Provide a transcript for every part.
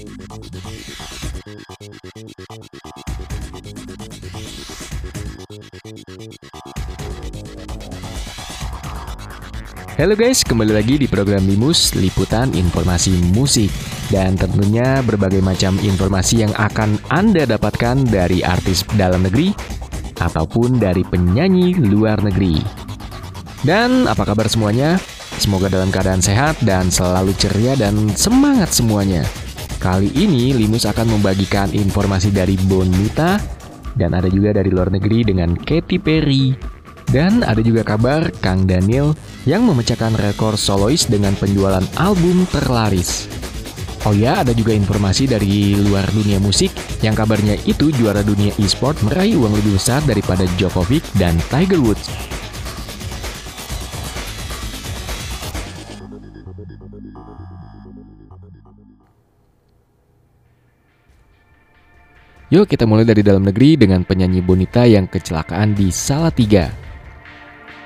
Halo guys, kembali lagi di program Limus Liputan Informasi Musik. Dan tentunya berbagai macam informasi yang akan Anda dapatkan dari artis dalam negeri Ataupun dari penyanyi luar negeri. Dan apa kabar semuanya? Semoga dalam keadaan sehat dan selalu ceria dan semangat semuanya Kali ini Limus akan membagikan informasi dari Bonita Dan ada juga dari luar negeri dengan Katy Perry dan ada juga kabar Kang Daniel yang memecahkan rekor solois dengan penjualan album terlaris. Oh ya, ada juga informasi dari luar dunia musik yang kabarnya itu juara dunia e-sport meraih uang lebih besar daripada Djokovic dan Tiger Woods. Yuk kita mulai dari dalam negeri dengan penyanyi Bonita yang kecelakaan di Salatiga.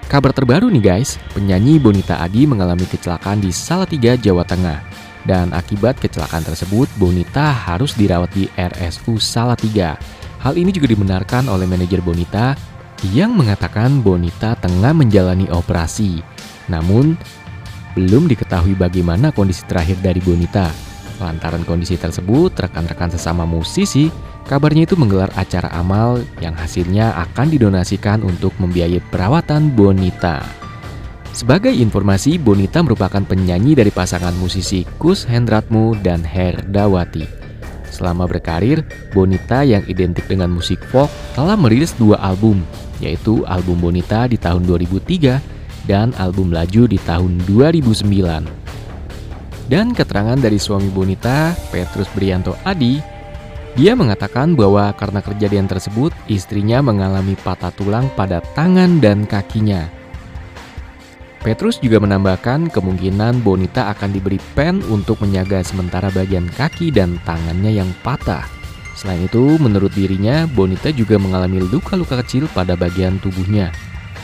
Kabar terbaru nih guys, penyanyi Bonita Adi mengalami kecelakaan di Salatiga, Jawa Tengah. Dan akibat kecelakaan tersebut, Bonita harus dirawat di RSU Salatiga. Hal ini juga dibenarkan oleh manajer Bonita yang mengatakan Bonita tengah menjalani operasi. Namun, belum diketahui bagaimana kondisi terakhir dari Bonita. Lantaran kondisi tersebut, rekan-rekan sesama musisi Kabarnya itu menggelar acara amal yang hasilnya akan didonasikan untuk membiayai perawatan Bonita. Sebagai informasi, Bonita merupakan penyanyi dari pasangan musisi Kus Hendratmu dan Herdawati. Selama berkarir, Bonita yang identik dengan musik folk telah merilis dua album, yaitu album Bonita di tahun 2003 dan album Laju di tahun 2009. Dan keterangan dari suami Bonita, Petrus Brianto Adi, dia mengatakan bahwa karena kejadian tersebut, istrinya mengalami patah tulang pada tangan dan kakinya. Petrus juga menambahkan kemungkinan Bonita akan diberi pen untuk menjaga sementara bagian kaki dan tangannya yang patah. Selain itu, menurut dirinya, Bonita juga mengalami luka-luka kecil pada bagian tubuhnya.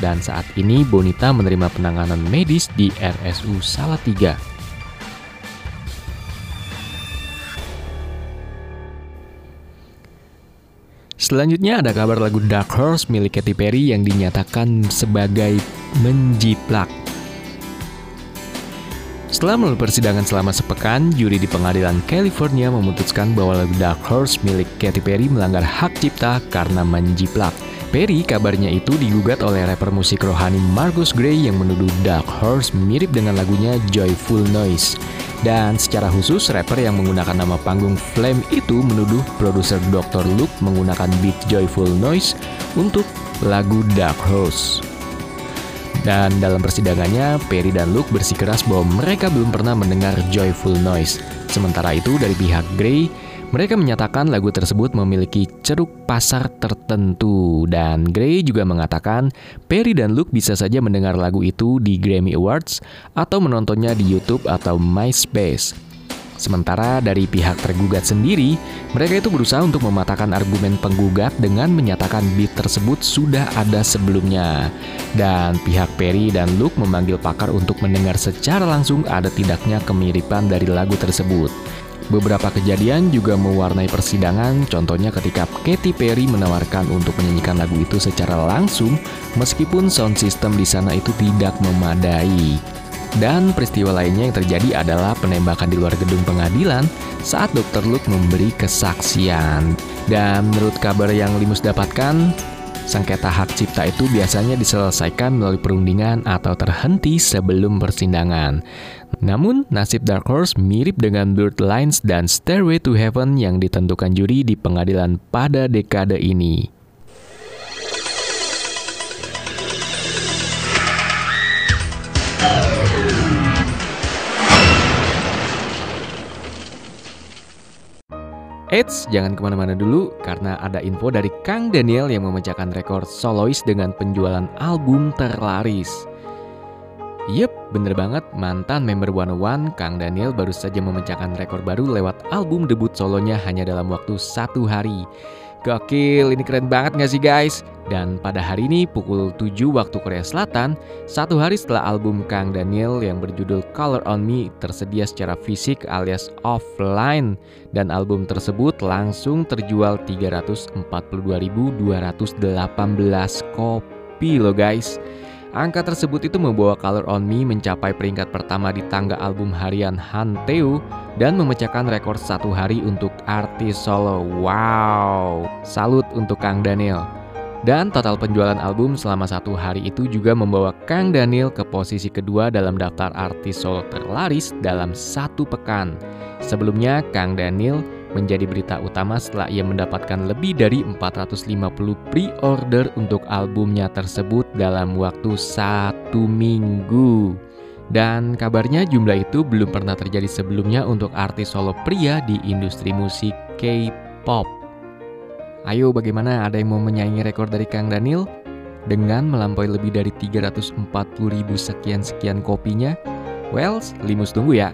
Dan saat ini Bonita menerima penanganan medis di RSU Salatiga. Selanjutnya ada kabar lagu Dark Horse milik Katy Perry yang dinyatakan sebagai menjiplak. Setelah melalui persidangan selama sepekan, juri di pengadilan California memutuskan bahwa lagu Dark Horse milik Katy Perry melanggar hak cipta karena menjiplak. Perry kabarnya itu digugat oleh rapper musik rohani Marcus Gray yang menuduh Dark Horse mirip dengan lagunya Joyful Noise. Dan secara khusus, rapper yang menggunakan nama panggung Flame itu menuduh produser Dr. Luke menggunakan beat Joyful Noise untuk lagu Dark Horse. Dan dalam persidangannya, Perry dan Luke bersikeras bahwa mereka belum pernah mendengar Joyful Noise. Sementara itu, dari pihak Gray, mereka menyatakan lagu tersebut memiliki ceruk pasar tertentu dan Gray juga mengatakan Perry dan Luke bisa saja mendengar lagu itu di Grammy Awards atau menontonnya di YouTube atau MySpace. Sementara dari pihak tergugat sendiri, mereka itu berusaha untuk mematahkan argumen penggugat dengan menyatakan beat tersebut sudah ada sebelumnya. Dan pihak Perry dan Luke memanggil pakar untuk mendengar secara langsung ada tidaknya kemiripan dari lagu tersebut. Beberapa kejadian juga mewarnai persidangan, contohnya ketika Katy Perry menawarkan untuk menyanyikan lagu itu secara langsung meskipun sound system di sana itu tidak memadai. Dan peristiwa lainnya yang terjadi adalah penembakan di luar gedung pengadilan saat Dr. Luke memberi kesaksian. Dan menurut kabar yang Limus dapatkan, Sengketa hak cipta itu biasanya diselesaikan melalui perundingan atau terhenti sebelum persidangan. Namun, nasib Dark Horse mirip dengan Blurred Lines dan Stairway to Heaven yang ditentukan juri di pengadilan pada dekade ini. Eits, jangan ke mana-mana dulu karena ada info dari Kang Daniel yang memecahkan rekor solois dengan penjualan album terlaris. Yep, bener banget, mantan member One One, Kang Daniel baru saja memecahkan rekor baru lewat album debut solonya hanya dalam waktu satu hari. Gokil, ini keren banget gak sih guys? Dan pada hari ini pukul 7 waktu Korea Selatan, satu hari setelah album Kang Daniel yang berjudul Color On Me tersedia secara fisik alias offline dan album tersebut langsung terjual 342.218 kopi loh guys. Angka tersebut itu membawa Color On Me mencapai peringkat pertama di tangga album harian Hanteu dan memecahkan rekor satu hari untuk artis solo. Wow, salut untuk Kang Daniel. Dan total penjualan album selama satu hari itu juga membawa Kang Daniel ke posisi kedua dalam daftar artis solo terlaris dalam satu pekan. Sebelumnya, Kang Daniel menjadi berita utama setelah ia mendapatkan lebih dari 450 pre-order untuk albumnya tersebut dalam waktu satu minggu. Dan kabarnya jumlah itu belum pernah terjadi sebelumnya untuk artis solo pria di industri musik K-pop. Ayo bagaimana ada yang mau menyaingi rekor dari Kang Daniel? Dengan melampaui lebih dari 340 ribu sekian-sekian kopinya? Well, Limus tunggu ya.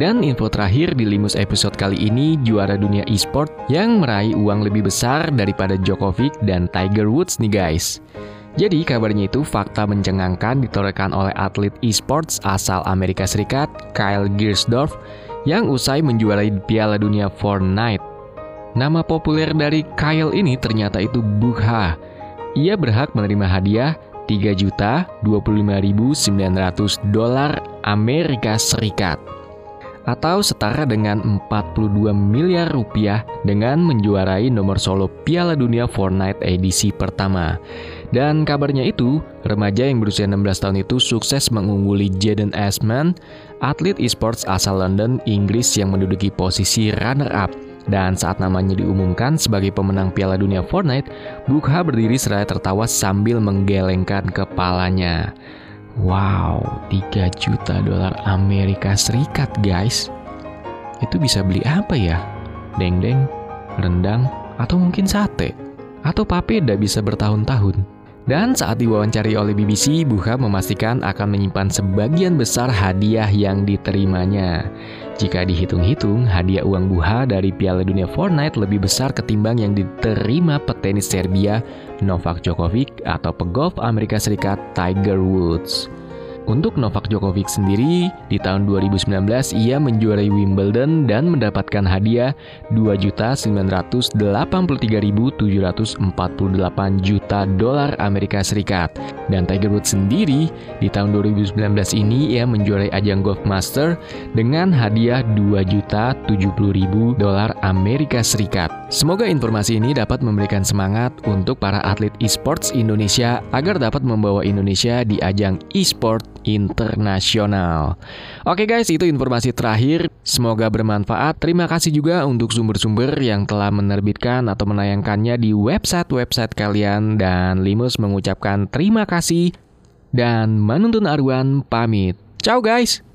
Dan info terakhir di Limus episode kali ini, juara dunia e-sport yang meraih uang lebih besar daripada Djokovic dan Tiger Woods nih guys. Jadi kabarnya itu fakta mencengangkan ditorehkan oleh atlet e-sports asal Amerika Serikat, Kyle Giersdorf, yang usai menjuarai Piala Dunia Fortnite. Nama populer dari Kyle ini ternyata itu Bugha. Ia berhak menerima hadiah 3.025.900 dolar Amerika Serikat atau setara dengan 42 miliar rupiah dengan menjuarai nomor solo Piala Dunia Fortnite edisi pertama. Dan kabarnya itu, remaja yang berusia 16 tahun itu sukses mengungguli Jaden Asman, atlet esports asal London, Inggris yang menduduki posisi runner-up. Dan saat namanya diumumkan sebagai pemenang Piala Dunia Fortnite, Bukha berdiri seraya tertawa sambil menggelengkan kepalanya. Wow, 3 juta dolar Amerika Serikat guys. Itu bisa beli apa ya? Deng-deng, rendang, atau mungkin sate? Atau papeda bisa bertahun-tahun? Dan saat diwawancari oleh BBC, Buha memastikan akan menyimpan sebagian besar hadiah yang diterimanya. Jika dihitung-hitung, hadiah uang Buha dari Piala Dunia Fortnite lebih besar ketimbang yang diterima petenis Serbia Novak Djokovic atau pegolf Amerika Serikat Tiger Woods. Untuk Novak Djokovic sendiri, di tahun 2019 ia menjuarai Wimbledon dan mendapatkan hadiah 2.983.748 juta dolar Amerika Serikat. Dan Tiger Woods sendiri, di tahun 2019 ini ia menjuarai ajang Golf Master dengan hadiah 2.070.000 dolar Amerika Serikat. Semoga informasi ini dapat memberikan semangat untuk para atlet esports Indonesia agar dapat membawa Indonesia di ajang e-sport internasional. Oke guys, itu informasi terakhir. Semoga bermanfaat. Terima kasih juga untuk sumber-sumber yang telah menerbitkan atau menayangkannya di website-website kalian dan Limus mengucapkan terima kasih dan menuntun Arwan pamit. Ciao guys.